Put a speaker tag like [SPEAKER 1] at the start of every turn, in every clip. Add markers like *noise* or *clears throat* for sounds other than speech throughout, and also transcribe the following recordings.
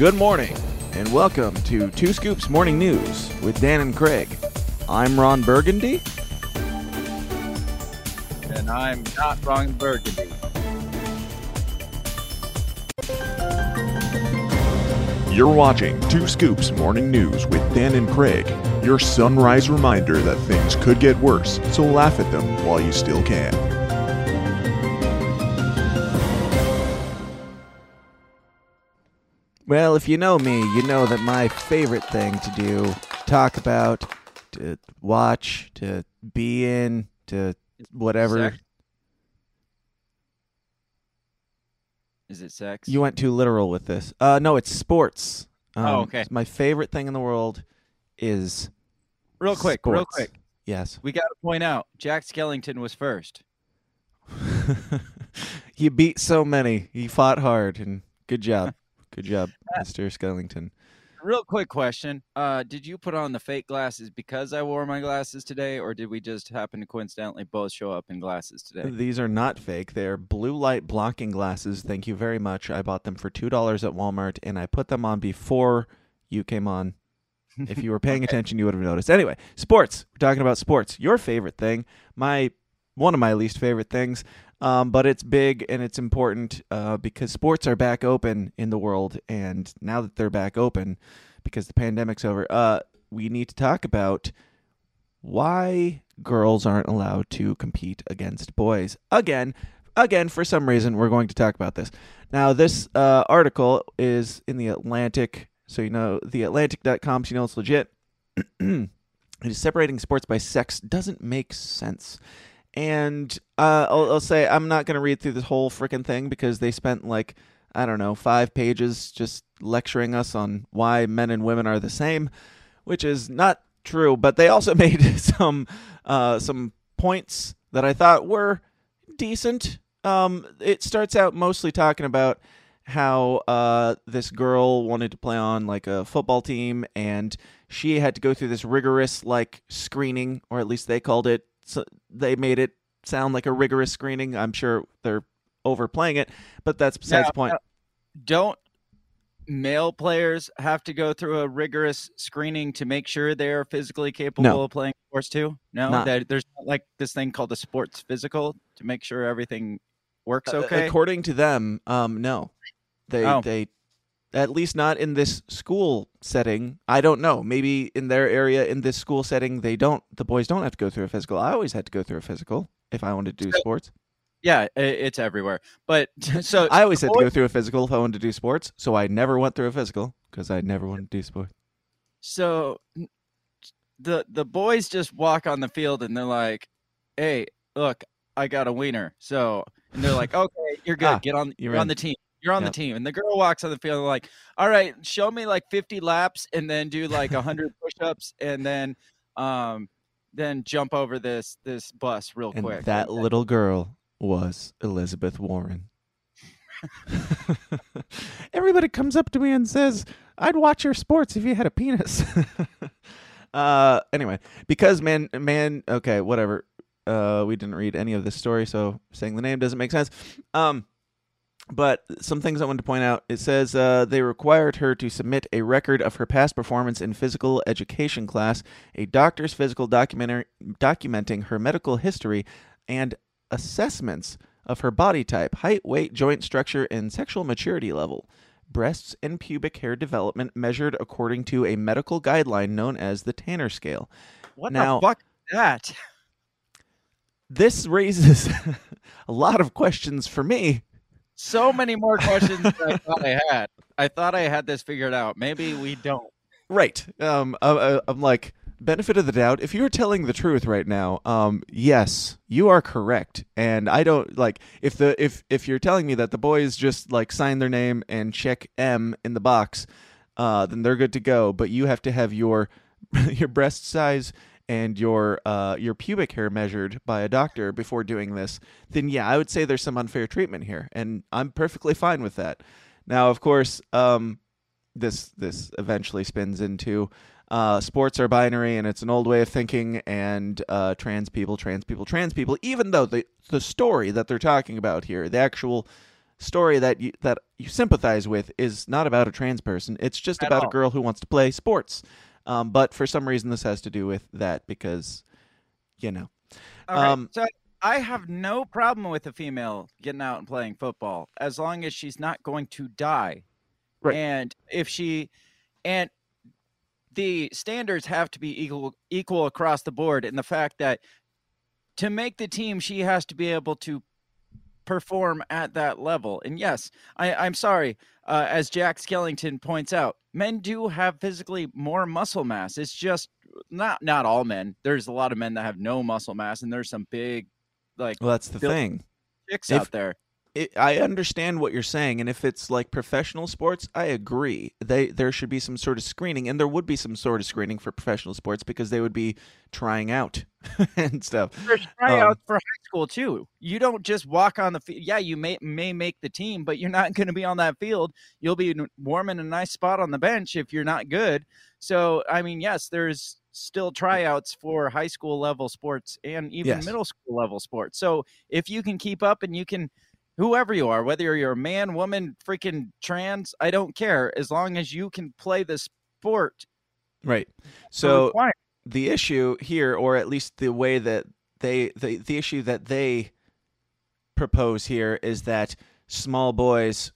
[SPEAKER 1] Good morning, and welcome to Two Scoops Morning News with Dan and Craig. I'm Ron Burgundy.
[SPEAKER 2] And I'm not Ron Burgundy.
[SPEAKER 3] You're watching Two Scoops Morning News with Dan and Craig, your sunrise reminder that things could get worse, so laugh at them while you still can.
[SPEAKER 1] Well, if you know me, you know that my favorite thing to do, talk about, to watch, to be in, to whatever.
[SPEAKER 2] Sex? Is it sex?
[SPEAKER 1] You went too literal with this. Uh, no, it's sports. Um,
[SPEAKER 2] Oh, okay.
[SPEAKER 1] My favorite thing in the world is
[SPEAKER 2] real quick, real quick.
[SPEAKER 1] yes.
[SPEAKER 2] We got to point out Jack Skellington was first. *laughs*
[SPEAKER 1] he beat so many. He fought hard, and good job, good job, Mister Skellington.
[SPEAKER 2] Real quick question. Uh, did you put on the fake glasses because I wore my glasses today, or did we just happen to coincidentally both show up in glasses today?
[SPEAKER 1] These are not fake. They're blue light blocking glasses. Thank you very much. I bought them for two dollars at Walmart, and I put them on before you came on. If you were *laughs* paying attention, you would have noticed. Anyway, sports. We're talking about sports. Your favorite thing. My one of my least favorite things. Um, but it's big and it's important uh, because sports are back open in the world, and now that they're back open, because the pandemic's over, uh, we need to talk about why girls aren't allowed to compete against boys. Again again for some reason we're going to talk about this. Now this uh, article is in the atlantic. So you know the atlantic.com so you know it's legit. *clears throat* It is separating sports by sex doesn't make sense and uh, I'll, I'll say i'm not going to read through this whole freaking thing because they spent like i don't know five pages just lecturing us on why men and women are the same which is not true. But they also *laughs* made some uh, some points that I thought were decent. Um, it starts out mostly talking about how uh, this girl wanted to play on like a football team, and she had to go through this rigorous like screening, or at least they called it. So they made it sound like a rigorous screening. I'm sure they're overplaying it, but that's besides
[SPEAKER 2] Now,
[SPEAKER 1] the point.
[SPEAKER 2] uh, Don't male players have to go through a rigorous screening to make sure they're physically capable
[SPEAKER 1] No.
[SPEAKER 2] of playing sports too? No, that there's like this thing called a sports physical to make sure everything works
[SPEAKER 1] Uh,
[SPEAKER 2] okay.
[SPEAKER 1] According to them, um, no, they
[SPEAKER 2] Oh.
[SPEAKER 1] they at least not in this school setting. I don't know. Maybe in their area, in this school setting, they don't. The boys don't have to go through a physical. I always had to go through a physical if I wanted to do sports.
[SPEAKER 2] yeah, it's everywhere. But *laughs* so
[SPEAKER 1] I always had to go through a physical if I wanted to do sports. So I never went through a physical because I never wanted to do sports.
[SPEAKER 2] so the the boys just walk on the field and they're like, "Hey, look, I got a wiener." So and they're like, *laughs* "Okay, you're good.
[SPEAKER 1] Ah,
[SPEAKER 2] Get on.
[SPEAKER 1] you're
[SPEAKER 2] You're, on
[SPEAKER 1] in.
[SPEAKER 2] the team. You're on
[SPEAKER 1] Yep.
[SPEAKER 2] the team." And the girl walks on the field like, "All right, show me like 50 laps and then do like 100 push-ups and then um then jump over this this bus real
[SPEAKER 1] And
[SPEAKER 2] quick."
[SPEAKER 1] that
[SPEAKER 2] And-
[SPEAKER 1] little girl was Elizabeth Warren. *laughs* Everybody comes up to me and says, "I'd watch your sports if you had a penis." *laughs* uh, anyway, because man, man, okay, whatever. Uh, we didn't read any of this story, so saying the name doesn't make sense. Um, but some things I wanted to point out. It says uh, they required her to submit a record of her past performance in physical education class, a doctor's physical documentary documenting her medical history, and assessments of her body type, height, weight, joint structure, and sexual maturity level. Breasts and pubic hair development measured according to a medical guideline known as the Tanner scale.
[SPEAKER 2] what
[SPEAKER 1] now-
[SPEAKER 2] the fuck is that?
[SPEAKER 1] This raises *laughs* a lot of questions for me.
[SPEAKER 2] So many more questions I thought I had. I thought I had this figured out. Maybe we don't.
[SPEAKER 1] Right. Um. I, I, I'm like benefit of the doubt. If you're telling the truth right now, um, yes, you are correct. And I don't like if the if if you're telling me that the boys just like sign their name and check M in the box, uh, then they're good to go. But you have to have your *laughs* your breast size and your uh your pubic hair measured by a doctor before doing this. Then yeah, I would say there's some unfair treatment here, and I'm perfectly fine with that. Now, of course, um, this this eventually spins into uh, sports are binary and it's an old way of thinking and uh, trans people trans people trans people even though the the story that they're talking about here the actual story that you that you sympathize with is not about a trans person. It's just
[SPEAKER 2] At
[SPEAKER 1] about
[SPEAKER 2] all.
[SPEAKER 1] a girl who wants to play sports. Um, but for some reason, this has to do with that because, you know,
[SPEAKER 2] All right,
[SPEAKER 1] Um,
[SPEAKER 2] so I have no problem with a female getting out and playing football as long as she's not going to die.
[SPEAKER 1] Right.
[SPEAKER 2] And if she and the standards have to be equal equal across the board in the fact that to make the team she has to be able to perform at that level. And yes, I, I'm sorry, uh, as Jack Skellington points out, men do have physically more muscle mass. It's just not not all men. There's a lot of men that have no muscle mass, and there's some big like
[SPEAKER 1] well, that's the thing.
[SPEAKER 2] chicks
[SPEAKER 1] if-
[SPEAKER 2] out there.
[SPEAKER 1] It, I understand what you're saying, and if it's like professional sports, I agree. They there should be some sort of screening, and there would be some sort of screening for professional sports because they would be trying out *laughs* and stuff.
[SPEAKER 2] There's tryouts um, for high school too. You don't just walk on the field. Yeah, you may may make the team, but you're not going to be on that field. You'll be n- warm in a nice spot on the bench if you're not good. So, I mean, yes, there's still tryouts for high school level sports and even
[SPEAKER 1] Yes.
[SPEAKER 2] middle school level sports. So, if you can keep up and you can whoever you are, whether you're a man, woman, freaking trans, I don't care as long as you can play the sport.
[SPEAKER 1] Right. So the issue here, or at least the way that they the the issue that they propose here is that small boys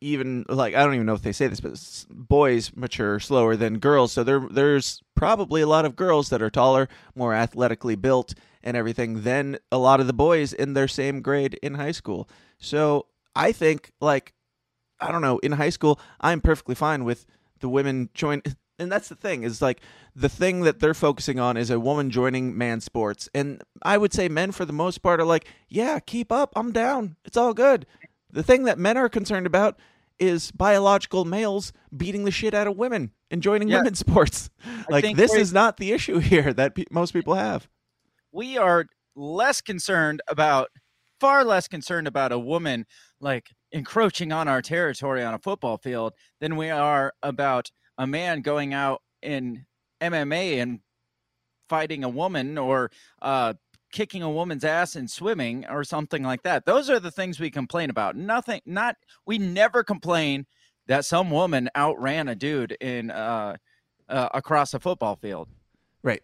[SPEAKER 1] even like I don't even know if they say this, but boys mature slower than girls. So there there's probably a lot of girls that are taller, more athletically built, and everything than a lot of the boys in their same grade in high school. So I think like I don't know in high school I'm perfectly fine with the women join. *laughs* And that's the thing is like the thing that they're focusing on is a woman joining man sports. And I would say men for the most part are like, yeah, keep up. I'm down. It's all good. The thing that men are concerned about is biological males beating the shit out of women and joining
[SPEAKER 2] Yeah.
[SPEAKER 1] women's *laughs* sports. Like this is not the issue *laughs* here that pe- most people have.
[SPEAKER 2] We are less concerned about far less concerned about a woman like encroaching on our territory on a football field than we are about a man going out in MMA and fighting a woman or uh kicking a woman's ass in swimming or something like that. Those are the things we complain about. Nothing not we never complain that some woman outran a dude in uh, uh across a football field.
[SPEAKER 1] Right.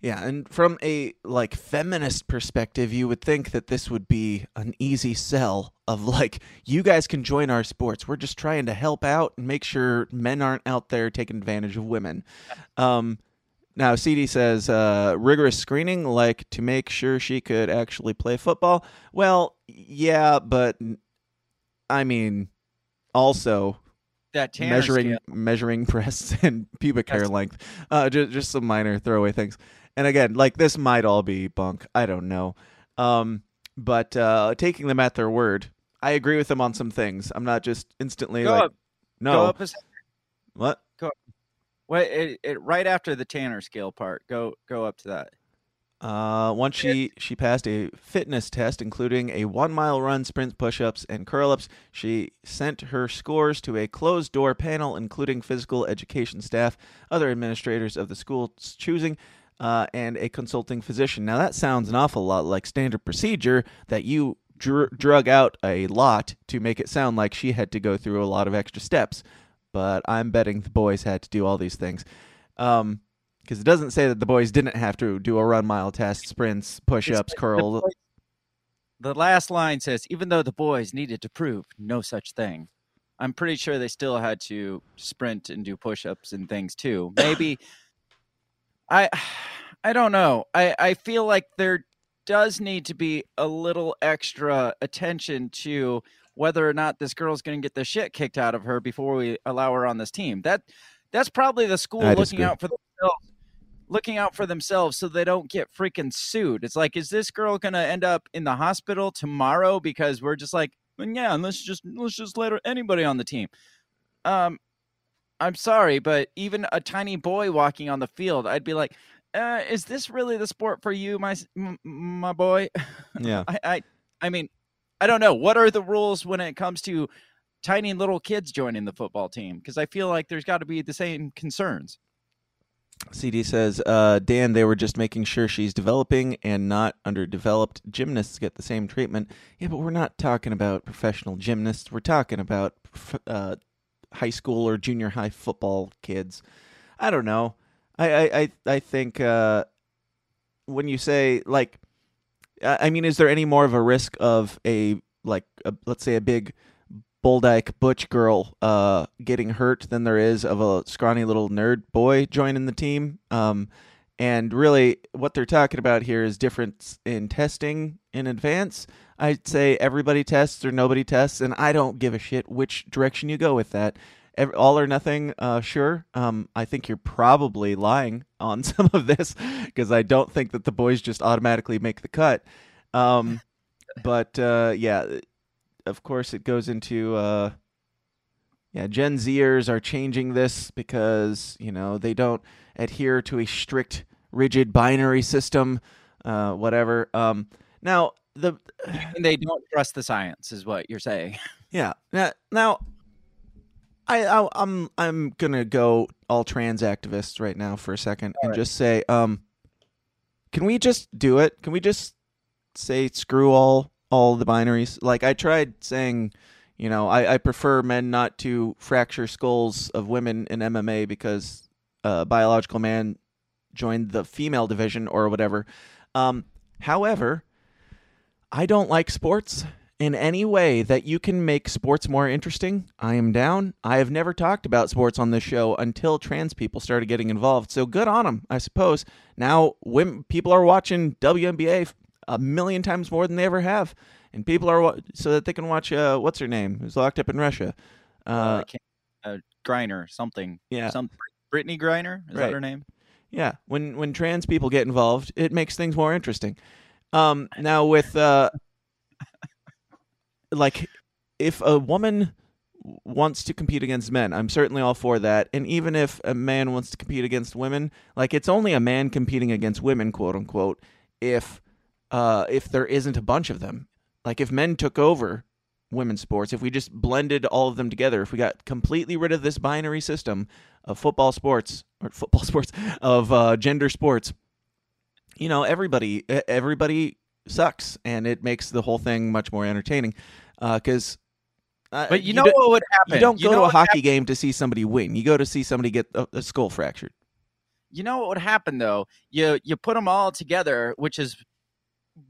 [SPEAKER 1] Yeah, and from a like feminist perspective, you would think that this would be an easy sell of like you guys can join our sports. We're just trying to help out and make sure men aren't out there taking advantage of women. Um now CD says uh rigorous screening like to make sure she could actually play football. Well, yeah, but I mean also
[SPEAKER 2] That Tanner
[SPEAKER 1] measuring
[SPEAKER 2] scale.
[SPEAKER 1] measuring *laughs* breasts and pubic hair
[SPEAKER 2] That's-
[SPEAKER 1] length. Uh, just just some minor throwaway things. And again, like this might all be bunk. I don't know. Um, but uh, taking them at their word, I agree with them on some things. I'm not just instantly
[SPEAKER 2] Go
[SPEAKER 1] like,
[SPEAKER 2] up,
[SPEAKER 1] no,
[SPEAKER 2] go up a
[SPEAKER 1] what?
[SPEAKER 2] Wait, it, it, right after the Tanner scale part, go go up to that.
[SPEAKER 1] Uh, once she she passed a fitness test, including a one mile run, sprint, push ups, and curl ups. She sent her scores to a closed door panel, including physical education staff, other administrators of the school's choosing, uh, and a consulting physician. Now that sounds an awful lot like standard procedure that you dr- drug out a lot to make it sound like she had to go through a lot of extra steps. But I'm betting the boys had to do all these things. Um, because it doesn't say that the boys didn't have to do a run mile test, sprints, push ups,
[SPEAKER 2] curls. the The last line says, even though the boys needed to prove no such thing. I'm pretty sure they still had to sprint and do push-ups and things too. *laughs* Maybe I *sighs* I don't know. I I feel like there does need to be a little extra attention to whether or not this girl's going to get the shit kicked out of her before we allow her on this team. That that's probably the school
[SPEAKER 1] I
[SPEAKER 2] looking
[SPEAKER 1] disagree.
[SPEAKER 2] out for themselves looking out for themselves so they don't get freaking sued. It's like, is this girl gonna end up in the hospital tomorrow because we're just like, "Mm, yeah, let's just let's just let her, anybody on the team. Um, I'm sorry, but even a tiny boy walking on the field, I'd be like, uh, is this really the sport for you, my my boy?
[SPEAKER 1] Yeah. *laughs*
[SPEAKER 2] I, I I mean, I don't know. What are the rules when it comes to tiny little kids joining the football team? Because I feel like there's got to be the same concerns.
[SPEAKER 1] CD says, uh, Dan, they were just making sure she's developing and not underdeveloped. Gymnasts get the same treatment. Yeah, but we're not talking about professional gymnasts. We're talking about uh, high school or junior high football kids. I don't know. I I I, think uh, when you say like, I mean, is there any more of a risk of a like, a, let's say, a big Bulldyke butch girl uh, getting hurt than there is of a scrawny little nerd boy joining the team? Um, and really, what they're talking about here is difference in testing in advance. I'd say everybody tests or nobody tests, and I don't give a shit which direction you go with that. Ev all or nothing, uh, sure. Um, I think you're probably lying on *laughs* some of this because I don't think that the boys just automatically make the cut. Um, *laughs* but uh, yeah, of course, it goes into uh, yeah, Gen Zers are changing this because you know they don't adhere to a strict, rigid binary system, uh, whatever. Um, now the
[SPEAKER 2] And they don't trust the science, is what you're saying. *laughs*
[SPEAKER 1] yeah now now I, I I'm I'm gonna go all trans activists right now for a second and
[SPEAKER 2] right.
[SPEAKER 1] just say um, can we just do it? Can we just say screw all all the binaries? Like I tried saying. You know, I, I prefer men not to fracture skulls of women in MMA because uh, biological man joined the female division or whatever. Um, however, I don't like sports in any way that you can make sports more interesting. I am down. I have never talked about sports on this show until trans people started getting involved. So good on them, I suppose. Now women, people are watching WNBA a million times more than they ever have, and people are so that they can watch uh, what's her name who's locked up in Russia.
[SPEAKER 2] Uh,
[SPEAKER 1] Uh,
[SPEAKER 2] uh, Griner, something.
[SPEAKER 1] yeah,
[SPEAKER 2] Some Brittney Griner is
[SPEAKER 1] Right.
[SPEAKER 2] that her name?
[SPEAKER 1] Yeah, when when trans people get involved, it makes things more interesting. Um, now with uh, like, if a woman wants to compete against men, I'm certainly all for that. And even if a man wants to compete against women, like it's only a man competing against women, quote unquote. If uh, if there isn't a bunch of them, like if men took over women's sports, if we just blended all of them together, if we got completely rid of this binary system of football sports or football *laughs* sports of uh, gender sports, you know, everybody everybody sucks, and it makes the whole thing much more entertaining. Because, uh,
[SPEAKER 2] But you, know
[SPEAKER 1] don't-
[SPEAKER 2] what would happen?
[SPEAKER 1] you don't go to a hockey game to see somebody win. You go to see somebody get a, a skull fractured.
[SPEAKER 2] you know what would happen though you you put them all together which is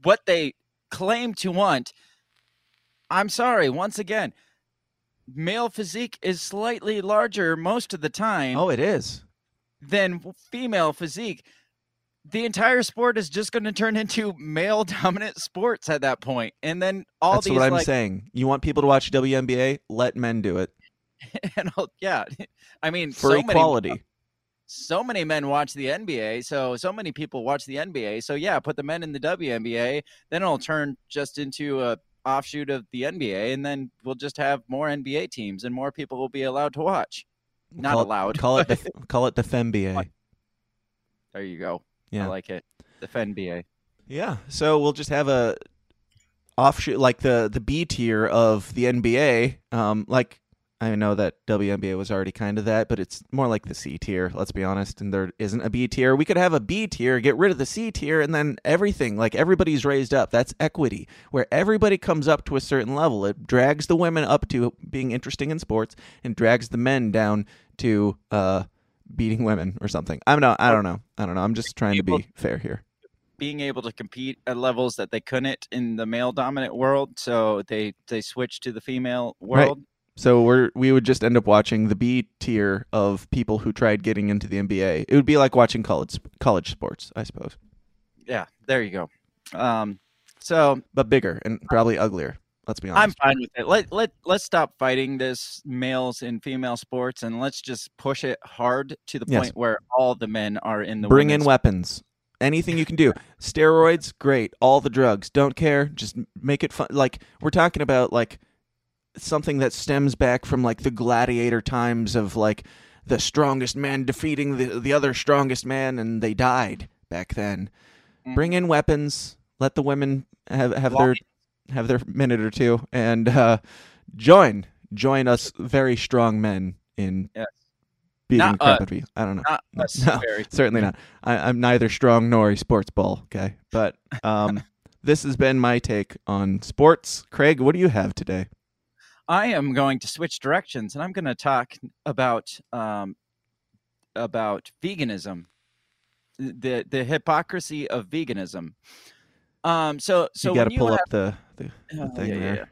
[SPEAKER 2] what they claim to want i'm sorry once again male physique is slightly larger most of the time
[SPEAKER 1] Oh, it is.
[SPEAKER 2] than female physique the entire sport is just going to turn into male *laughs* dominant sports at that point and then all
[SPEAKER 1] That's
[SPEAKER 2] these
[SPEAKER 1] what I'm
[SPEAKER 2] like
[SPEAKER 1] saying. You want people to watch WNBA? Let men do it *laughs*
[SPEAKER 2] and all- yeah *laughs* i mean
[SPEAKER 1] for
[SPEAKER 2] so many
[SPEAKER 1] equality.
[SPEAKER 2] so many men watch the NBA, so so many people watch the NBA. So yeah, put the men in the WNBA, then it'll turn just into a offshoot of the NBA, and then we'll just have more NBA teams, and more people will be allowed to watch. Not
[SPEAKER 1] call
[SPEAKER 2] allowed.
[SPEAKER 1] It, call it the *laughs* call it the FemBA.
[SPEAKER 2] There you go.
[SPEAKER 1] Yeah.
[SPEAKER 2] I like it. The NBA.
[SPEAKER 1] Yeah. So we'll just have a offshoot like the the B tier of the NBA. Um, like I know that WNBA was already kind of that, but it's more like the C tier. Let's be honest. And there isn't a B tier. We could have a B tier, get rid of the C tier, and then everything like everybody's raised up. That's equity, where everybody comes up to a certain level. It drags the women up to being interesting in sports, and drags the men down to uh beating women or something. I'm not. I don't know. I don't know. I'm just trying to be fair here.
[SPEAKER 2] Being able to compete at levels that they couldn't in the male dominant world, so they they switched to the female world.
[SPEAKER 1] So we're we would just end up watching the B tier of people who tried getting into the NBA. It would be like watching college college sports, I suppose,
[SPEAKER 2] Yeah, there you go. Um, so
[SPEAKER 1] but bigger and probably uglier. Let's be honest.
[SPEAKER 2] I'm fine with it. Let let let's stop fighting this males and female sports and let's just push it hard to the
[SPEAKER 1] Yes.
[SPEAKER 2] point where all the men are in the
[SPEAKER 1] Bring in weapons. Anything you can do. *laughs* Steroids, great. All the drugs, don't care. Just make it fun. Like we're talking about, like something that stems back from like the gladiator times of like the strongest man defeating the the other strongest man, and they died back then.
[SPEAKER 2] Mhm.
[SPEAKER 1] Bring in weapons. Let the women have have their have their minute or two, and uh, join join us very strong men in
[SPEAKER 2] Yes.
[SPEAKER 1] beating
[SPEAKER 2] Not
[SPEAKER 1] crap out of you. I don't know.
[SPEAKER 2] Not *laughs*
[SPEAKER 1] No. *laughs* Certainly not. I, I'm neither strong nor a sports ball. Okay, but *laughs* um, this has been my take on sports. Craig, what do you have today?
[SPEAKER 2] I am going to switch directions, and I'm going to talk about um, about veganism, the the hypocrisy of veganism. Um, so so
[SPEAKER 1] you got to pull
[SPEAKER 2] have,
[SPEAKER 1] up the the, the
[SPEAKER 2] Oh,
[SPEAKER 1] thing
[SPEAKER 2] yeah, yeah,
[SPEAKER 1] there.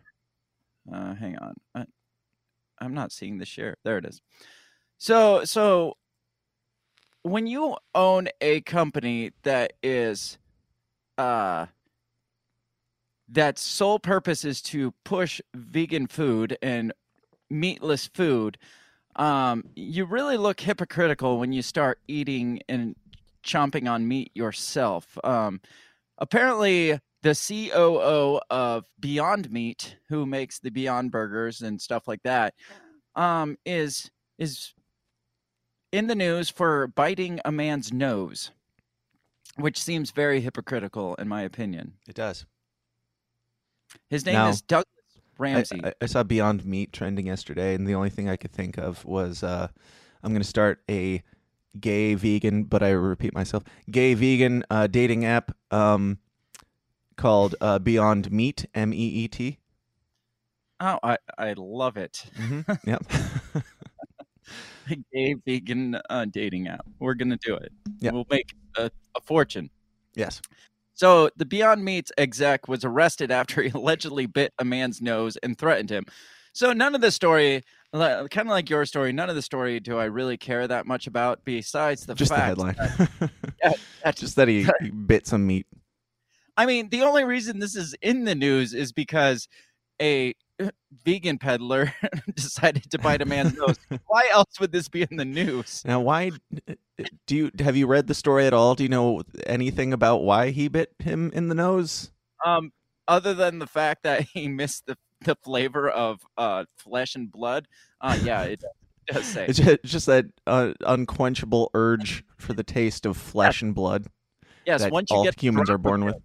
[SPEAKER 2] yeah. Uh, hang on, I, I'm not seeing the share. There it is. So so when you own a company that is uh that sole purpose is to push vegan food and meatless food um you really look hypocritical when you start eating and chomping on meat yourself um apparently the COO of Beyond Meat who makes the Beyond burgers and stuff like that um is is in the news for biting a man's nose which seems very hypocritical in my opinion
[SPEAKER 1] It does.
[SPEAKER 2] His name is Douglas Ramsey.
[SPEAKER 1] I, I saw Beyond Meat trending yesterday, and the only thing I could think of was uh, I'm going to start a gay vegan, but I repeat myself, gay vegan uh, dating app um, called uh, Beyond Meat, M E E T.
[SPEAKER 2] oh, I, I love it.
[SPEAKER 1] Mm-hmm. *laughs* Yep.
[SPEAKER 2] A gay vegan uh, dating app. We're gonna do it.
[SPEAKER 1] Yeah.
[SPEAKER 2] We'll make a, a fortune.
[SPEAKER 1] yes.
[SPEAKER 2] So the Beyond Meat exec was arrested after he *laughs* allegedly bit a man's nose and threatened him. So none of the story, kind of like your story, none of the story do I really care that much about. Besides the
[SPEAKER 1] Just the headline. *laughs*
[SPEAKER 2] that-
[SPEAKER 1] Just that *laughs* he bit some meat.
[SPEAKER 2] I mean, the only reason this is in the news is because a *laughs* vegan peddler *laughs* decided to bite a man's nose. *laughs* Why else would this be in the news?
[SPEAKER 1] Now, why do you have you read the story at all? Do you know anything about why he bit him in the nose?
[SPEAKER 2] Um, other than the fact that he missed the the flavor of uh flesh and blood. Uh, yeah, it does say.
[SPEAKER 1] It's just, just that uh, unquenchable urge for the taste of flesh and blood
[SPEAKER 2] Yes, once you
[SPEAKER 1] all
[SPEAKER 2] get
[SPEAKER 1] humans are born with.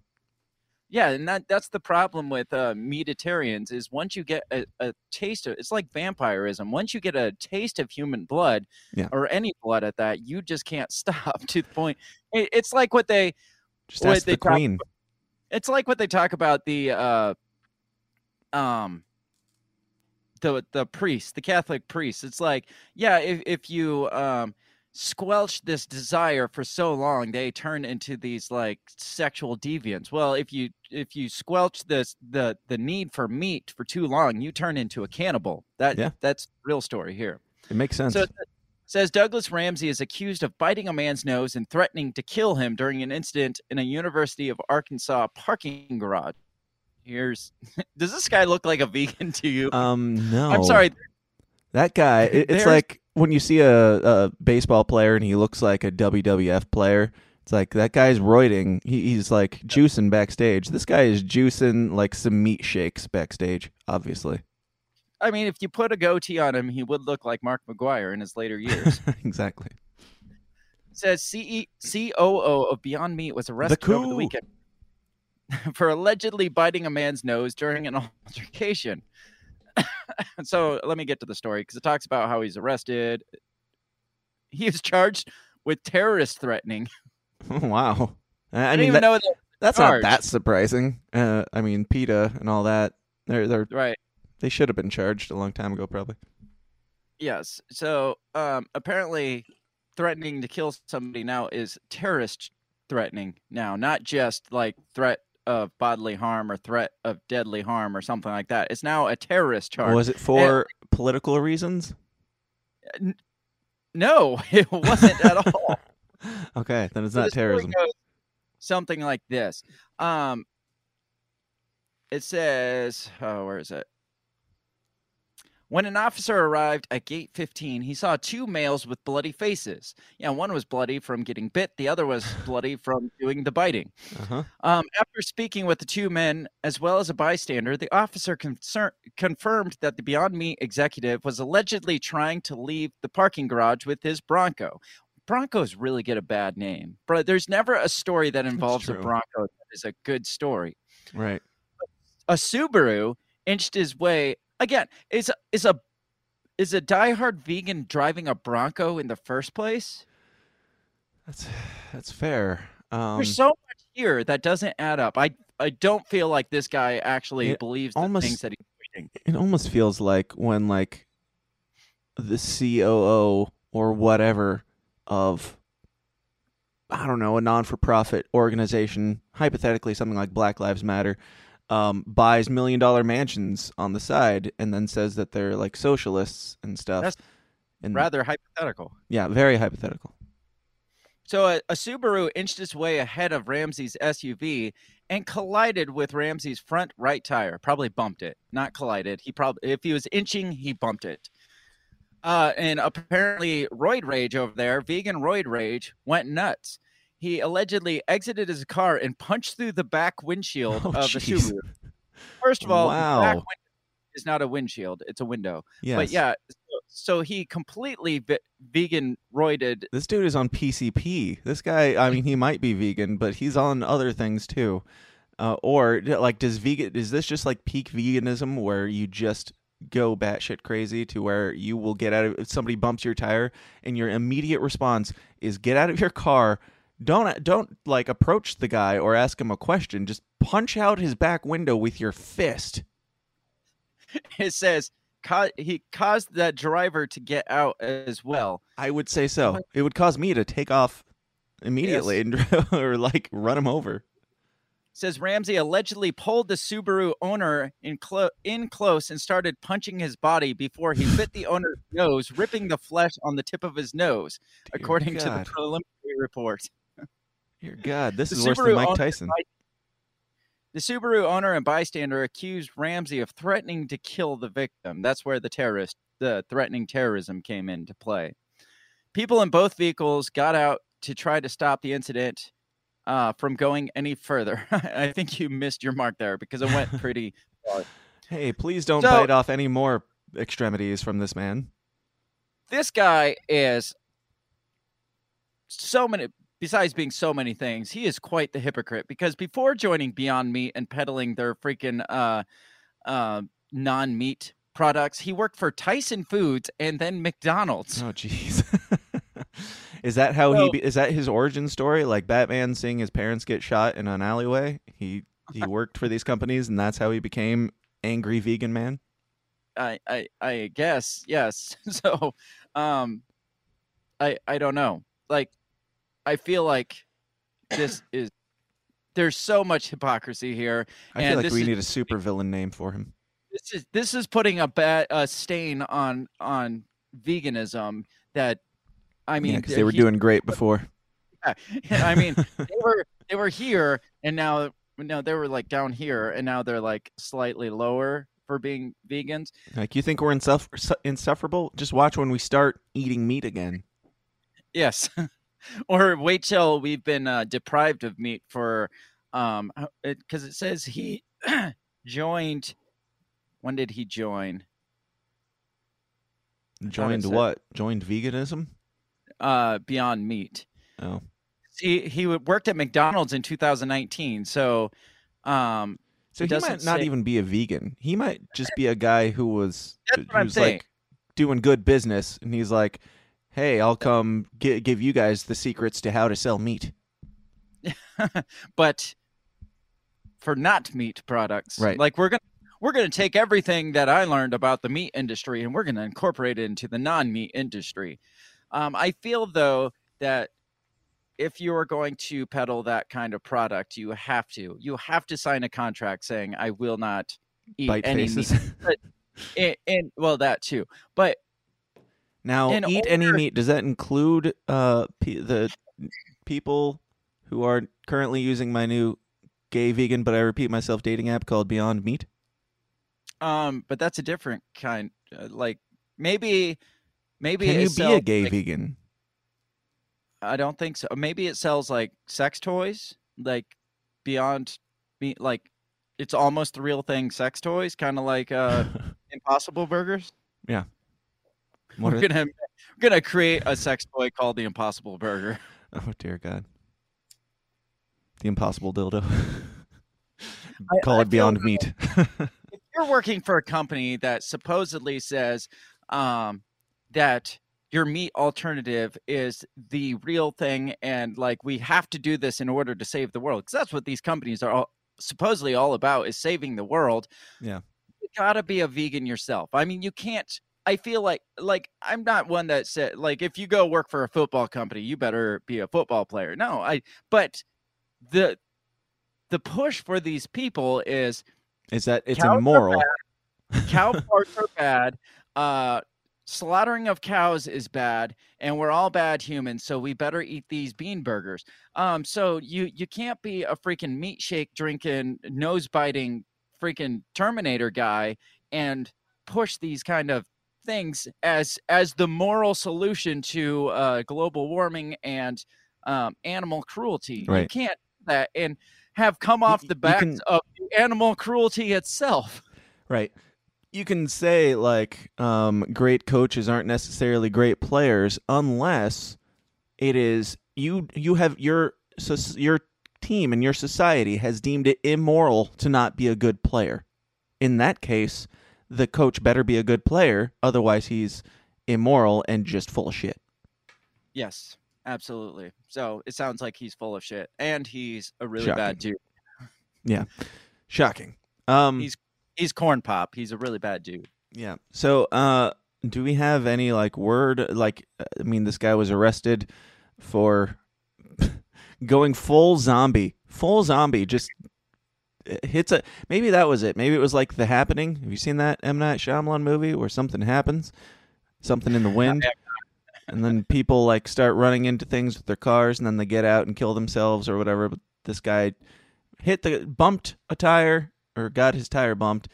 [SPEAKER 2] Yeah, and that that's the problem with uh, meatitarians is once you get a, a taste of it's like vampirism. Once you get a taste of human blood,
[SPEAKER 1] Yeah.
[SPEAKER 2] or any blood at that, you just can't *laughs* stop. To the point, it, it's like what they
[SPEAKER 1] Just
[SPEAKER 2] Wait,
[SPEAKER 1] ask
[SPEAKER 2] they
[SPEAKER 1] the
[SPEAKER 2] talk-
[SPEAKER 1] queen.
[SPEAKER 2] it's like what they talk about the uh um the the priest the catholic priest it's like yeah if, if you um squelch this desire for so long they turn into these like sexual deviants well if you if you squelch this the the need for meat for too long you turn into a cannibal that
[SPEAKER 1] Yeah.
[SPEAKER 2] that's real story here
[SPEAKER 1] It makes sense.
[SPEAKER 2] so it says Douglas Ramsey is accused of biting a man's nose and threatening to kill him during an incident in a University of Arkansas parking garage. Here's *laughs* does this guy look like a vegan to you?
[SPEAKER 1] um, no,
[SPEAKER 2] I'm sorry.
[SPEAKER 1] That guy, it, it's like when you see a, a baseball player and he looks like a WWF player. It's like that guy's roiding. He, he's like juicing backstage. This guy is juicing like some meat shakes backstage. Obviously,
[SPEAKER 2] I mean, if you put a goatee on him, he would look like Mark McGwire in his later years. *laughs*
[SPEAKER 1] exactly.
[SPEAKER 2] It says COO of Beyond Meat was arrested over the weekend *laughs* for allegedly biting a man's nose during an *laughs* altercation. *laughs* so let me get to the story because it talks about how he's arrested. *laughs* He is charged with terrorist threatening. *laughs*
[SPEAKER 1] wow. I,
[SPEAKER 2] I,
[SPEAKER 1] mean, that- that's not that surprising. Uh, I mean, PETA and all that. They're they're
[SPEAKER 2] Right.
[SPEAKER 1] they should have been charged a long time ago, probably.
[SPEAKER 2] Yes. So um, apparently, threatening to kill somebody now is terrorist threatening now, not just like threat of bodily harm or threat of deadly harm or something like that. It's now a terrorist charge.
[SPEAKER 1] Was it for political reasons?
[SPEAKER 2] No, *laughs* it wasn't at *laughs* all.
[SPEAKER 1] okay, then it's
[SPEAKER 2] So
[SPEAKER 1] not terrorism.
[SPEAKER 2] something like this. Um, it says, oh, where is it? When an officer arrived at gate 15, he saw two males with bloody faces. Yeah, one was bloody from getting bit, the other was *laughs* bloody from doing the biting.
[SPEAKER 1] Uh-huh.
[SPEAKER 2] Um, after speaking with the two men, as well as a bystander, the officer concern- confirmed that the Beyond Meat executive was allegedly trying to leave the parking garage with his Bronco. Broncos really get a bad name, but there's never a story that involves a. Bronco that is a good story.
[SPEAKER 1] Right.
[SPEAKER 2] A Subaru inched his way again. Is a is a is a diehard vegan driving a Bronco in the first place?
[SPEAKER 1] That's that's fair. Um,
[SPEAKER 2] There's so much here that doesn't add up. I I don't feel like this guy actually believes the
[SPEAKER 1] almost-
[SPEAKER 2] things that he's tweeting.
[SPEAKER 1] it almost feels like when like the COO or whatever of I don't know a non-for-profit organization, hypothetically something like Black Lives Matter, um, buys million dollar mansions on the side and then says that they're like socialists and stuff.
[SPEAKER 2] That's
[SPEAKER 1] and
[SPEAKER 2] Rather hypothetical.
[SPEAKER 1] yeah, very hypothetical.
[SPEAKER 2] So a, a Subaru inched its way ahead of Ramsey's SUV and collided with Ramsey's front right tire. Probably bumped it, not collided. He probably, if he was inching, he bumped it. Uh, and apparently, Roid Rage over there, vegan Roid Rage, went nuts. He allegedly exited his car and punched through the back *laughs* windshield
[SPEAKER 1] Oh,
[SPEAKER 2] of the
[SPEAKER 1] jeez.
[SPEAKER 2] Subaru. First of all, the
[SPEAKER 1] Wow.
[SPEAKER 2] back window is not a windshield; it's a window.
[SPEAKER 1] Yes.
[SPEAKER 2] But yeah, so, so he completely ve- vegan roided
[SPEAKER 1] This dude is on PCP. This guy, I mean, he might be vegan, but he's on other things too. Uh, or like, does vegan? Is this just like peak veganism, where you just go batshit crazy to where you will get out of if somebody bumps your tire, and your immediate response is get out of your car. Don't don't like approach the guy or ask him a question. Just punch out his back window with your fist.
[SPEAKER 2] it says he caused that driver to get out as well.
[SPEAKER 1] I would say so. It would cause me to take off immediately and *laughs* or like run him over.
[SPEAKER 2] says Ramsey allegedly pulled the Subaru owner in, clo- in close and started punching his body before he bit the owner's *laughs* nose, ripping the flesh on the tip of his nose,
[SPEAKER 1] Dear
[SPEAKER 2] according to the preliminary report.
[SPEAKER 1] Dear God, this
[SPEAKER 2] The
[SPEAKER 1] is worse than Mike Tyson.
[SPEAKER 2] The Subaru owner and bystander accused Ramsey of threatening to kill the victim. That's where the terrorist, the threatening terrorism came into play. People in both vehicles got out to try to stop the incident uh, from going any further. *laughs* I think you missed your mark there because it went pretty. *laughs*
[SPEAKER 1] Hey, please don't
[SPEAKER 2] So-
[SPEAKER 1] bite off any more extremities from this man.
[SPEAKER 2] this guy is so many besides being so many things he is quite the hypocrite because before joining beyond meat and peddling their freaking uh uh non-meat products he worked for tyson foods and then mcdonald's
[SPEAKER 1] Oh, jeez. *laughs* is that how he? Be, is that his origin story? Like Batman seeing his parents get shot in an alleyway. He he *laughs* worked for these companies, and that's how he became angry vegan man.
[SPEAKER 2] i i i guess yes *laughs* so um i i don't know like i feel like this *clears throat* is there's so much hypocrisy here
[SPEAKER 1] I feel like we
[SPEAKER 2] is-
[SPEAKER 1] need a super villain name for him.
[SPEAKER 2] this is this is putting a bad a stain on on veganism that I mean
[SPEAKER 1] Yeah, because they were
[SPEAKER 2] he-
[SPEAKER 1] doing great before. *laughs*
[SPEAKER 2] I mean *laughs* they were they were here and now no they were like down here and now they're like slightly lower for being vegans.
[SPEAKER 1] Like you think we're insuffer- insufferable? Just watch when we start eating meat again.
[SPEAKER 2] Yes. *laughs* *laughs* or wait till we've been uh, deprived of meat for um because it, says he *clears throat* joined when did he join?
[SPEAKER 1] Joined what? Joined veganism?
[SPEAKER 2] Uh Beyond Meat.
[SPEAKER 1] Oh,
[SPEAKER 2] he he worked at McDonald's in 2019. So, um,
[SPEAKER 1] so he might not
[SPEAKER 2] say-
[SPEAKER 1] even be a vegan. He might just be a guy who was
[SPEAKER 2] That's what I'm
[SPEAKER 1] who's like doing good business, and he's like, "Hey, I'll come gi- give you guys the secrets to how to sell meat." *laughs*
[SPEAKER 2] but for not meat products,
[SPEAKER 1] Right.
[SPEAKER 2] Like we're gonna we're gonna take everything that I learned about the meat industry and we're gonna incorporate it into the non-meat industry. Um, I feel though that if you are going to peddle that kind of product, you have to you have to sign a contract saying I will not eat
[SPEAKER 1] Bite
[SPEAKER 2] any
[SPEAKER 1] faces.
[SPEAKER 2] meat. *laughs* And, and well, that too, but
[SPEAKER 1] now,
[SPEAKER 2] In
[SPEAKER 1] eat any meat. Does that include uh pe- the people who are currently using my new gay vegan, but I repeat myself dating app called Beyond Meat?
[SPEAKER 2] Um, but that's a different kind. Uh, like maybe, maybe
[SPEAKER 1] Can you be a gay
[SPEAKER 2] like-
[SPEAKER 1] vegan?
[SPEAKER 2] I don't think so. Maybe it sells like sex toys, like beyond, be like it's almost the real thing. Sex toys, kind of like uh, *laughs* Impossible Burgers. *laughs*
[SPEAKER 1] What
[SPEAKER 2] we're gonna we're gonna create a sex toy called the Impossible Burger. *laughs*
[SPEAKER 1] Oh dear God. The impossible dildo. *laughs* Call
[SPEAKER 2] I
[SPEAKER 1] it Beyond
[SPEAKER 2] feel-
[SPEAKER 1] Meat.
[SPEAKER 2] if you're working for a company that supposedly says um, that your meat alternative is the real thing, and like we have to do this in order to save the world, because that's what these companies are all, supposedly all about is saving the world.
[SPEAKER 1] Yeah.
[SPEAKER 2] you gotta be a vegan yourself. I mean, you can't. I feel like like I'm not one that said like if you go work for a football company, you better be a football player. No, I but the the push for these people is
[SPEAKER 1] Is that it's immoral?
[SPEAKER 2] cow *laughs* parts are bad, uh slaughtering of cows is bad and we're all bad humans so we better eat these bean burgers um so you you can't be a freaking meat shake drinking nose biting freaking terminator guy and push these kind of things as as the moral solution to uh global warming and um animal cruelty you can't that and have come off the back
[SPEAKER 1] can-
[SPEAKER 2] of animal cruelty itself
[SPEAKER 1] Right. You can say like um, great coaches aren't necessarily great players unless it is you you have your soc- your team and your society has deemed it immoral to not be a good player. In that case, the coach better be a good player, otherwise he's immoral and just full of shit.
[SPEAKER 2] Yes, absolutely. So it sounds like he's full of shit, and he's a really
[SPEAKER 1] Shocking.
[SPEAKER 2] bad dude.
[SPEAKER 1] Yeah, shocking. Um
[SPEAKER 2] He's- He's corn pop. He's a really bad dude.
[SPEAKER 1] Yeah. So, uh, do we have any like word? Like, uh, I mean, this guy was arrested for *laughs* going full zombie. Full zombie. Just hits a. Maybe that was it. Maybe it was like The Happening. Have you seen that M Night Shyamalan movie where something happens, something in the wind, and then people like start running into things with their cars, and then they get out and kill themselves or whatever. But this guy hit the bumped a tire or got his tire bumped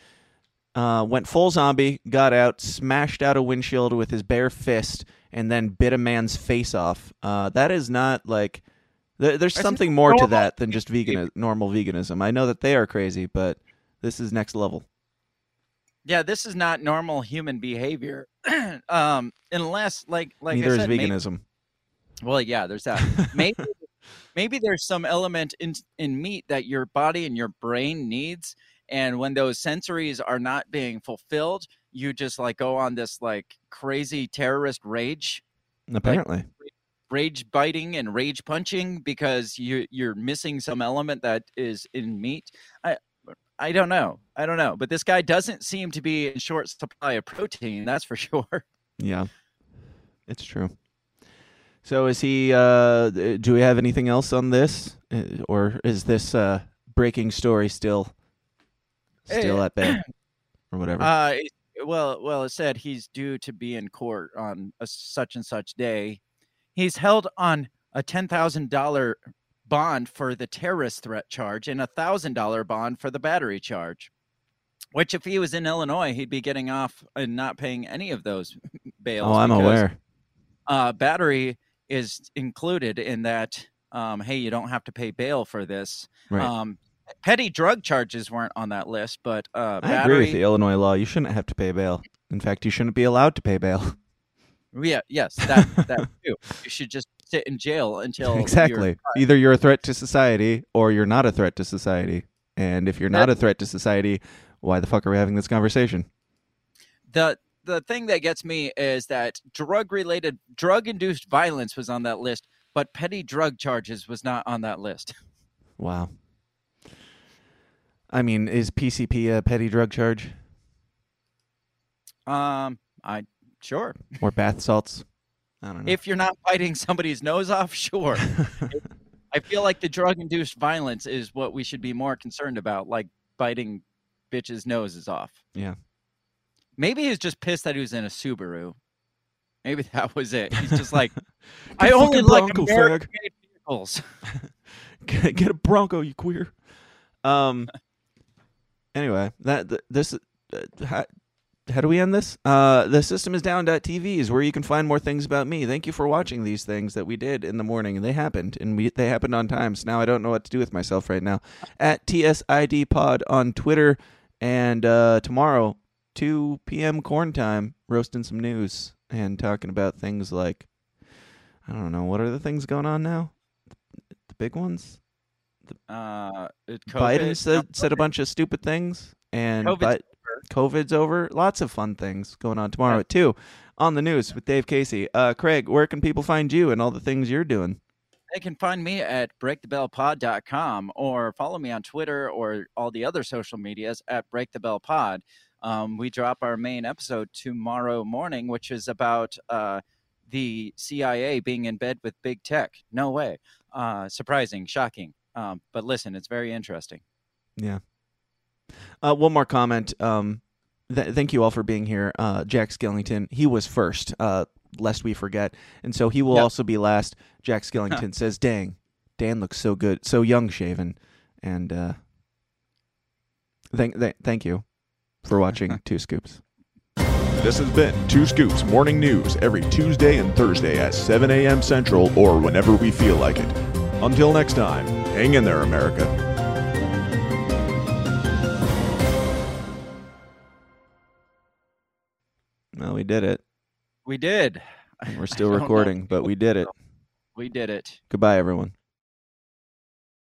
[SPEAKER 1] uh, went full zombie, got out, smashed out a windshield with his bare fist, and then bit a man's face off. Uh, that is not like there's something more to that than just vegan normal veganism. I know that they are crazy, but this is next level.
[SPEAKER 2] Yeah, this is not normal human behavior. *clears throat* um, unless like like
[SPEAKER 1] Neither
[SPEAKER 2] I
[SPEAKER 1] is
[SPEAKER 2] said, maybe-
[SPEAKER 1] veganism.
[SPEAKER 2] well, yeah, there's that. *laughs* maybe maybe there's some element in in meat that your body and your brain needs, and when those sensories are not being fulfilled, you just like go on this like crazy terrorist rage
[SPEAKER 1] Apparently,
[SPEAKER 2] rage biting and rage punching because you you're missing some element that is in meat. I I don't know. I don't know. But this guy doesn't seem to be in short supply of protein, that's for *laughs* sure.
[SPEAKER 1] yeah, it's true. So is he? Uh, do we have anything else on this, Uh, or is this uh, breaking story still still
[SPEAKER 2] Eh,
[SPEAKER 1] at bay, *clears throat* or whatever?
[SPEAKER 2] Uh well well it said he's due to be in court on a such and such day. He's held on a $10,000 bond for the terrorist threat charge and a $1,000 bond for the battery charge. Which if he was in Illinois, he'd be getting off and not paying any of those *laughs* bails.
[SPEAKER 1] oh, I'm
[SPEAKER 2] because-
[SPEAKER 1] aware.
[SPEAKER 2] uh, battery is included in that. Um, hey, you don't have to pay bail for this.
[SPEAKER 1] Right.
[SPEAKER 2] Um, petty drug charges weren't on that list, but uh,
[SPEAKER 1] I agree with the Illinois law. You shouldn't have to pay bail. In fact, you shouldn't be allowed to pay bail. *laughs*
[SPEAKER 2] Yeah, yes, that that *laughs* too. You should just sit in jail until you're-
[SPEAKER 1] exactly. Either you're a threat to society or you're not a threat to society. And if you're not a threat to society, why the fuck are we having this conversation?
[SPEAKER 2] the the thing that gets me is that drug related drug induced violence was on that list, but petty drug charges was not on that list. *laughs*
[SPEAKER 1] Wow. I mean, is PCP a petty drug charge
[SPEAKER 2] Um, I sure
[SPEAKER 1] or bath salts? I don't know.
[SPEAKER 2] if you're not biting somebody's nose off, sure. *laughs* I feel like the drug induced violence is what we should be more concerned about, like biting bitches' noses off.
[SPEAKER 1] Yeah.
[SPEAKER 2] Maybe he's just pissed that he was in a Subaru. Maybe that was it. He's just like, *laughs* I only like American-made vehicles. *laughs*
[SPEAKER 1] get, get a Bronco, you queer. Um. Anyway, that this uh, how, do we end this? Uh, the system is down.tv is where you can find more things about me. Thank you for watching these things that we did in the morning, and they happened, and we they happened on time. So now I don't know what to do with myself right now. At TSID Pod on Twitter, and uh, tomorrow 2 p.m. corn time, roasting some news and talking about things like I don't know what are the things going on now. The big ones.
[SPEAKER 2] Uh, it-
[SPEAKER 1] Biden said said a bunch of stupid things, and Bi-
[SPEAKER 2] over.
[SPEAKER 1] COVID's over. Lots of fun things going on tomorrow
[SPEAKER 2] Yeah.
[SPEAKER 1] at two on the news with Dave Casey. Uh, Craig, where can people find you and all the things you're doing?
[SPEAKER 2] They can find me at breakthebellpod.com or follow me on Twitter or all the other social medias at breakthebellpod. Um, we drop our main episode tomorrow morning, which is about uh, the CIA being in bed with big tech. No way. Uh, surprising, shocking. Um, but listen, it's very interesting.
[SPEAKER 1] Yeah. Uh, one more comment. Um, th- thank you all for being here. Uh, Jack Skellington, he was first, uh, lest we forget. And so he will
[SPEAKER 2] Yep.
[SPEAKER 1] also be last. Jack Skellington *laughs* says, dang, Dan looks so good, so young shaven. And uh, thank, th- thank you for watching *laughs* Two Scoops.
[SPEAKER 3] This has been Two Scoops Morning News every Tuesday and Thursday at 7 a.m. Central or whenever we feel like it. Until next time, hang in there, America.
[SPEAKER 1] Well, we did it.
[SPEAKER 2] We did.
[SPEAKER 1] We're *laughs* still recording, but we did it.
[SPEAKER 2] We did it.
[SPEAKER 1] Goodbye, everyone.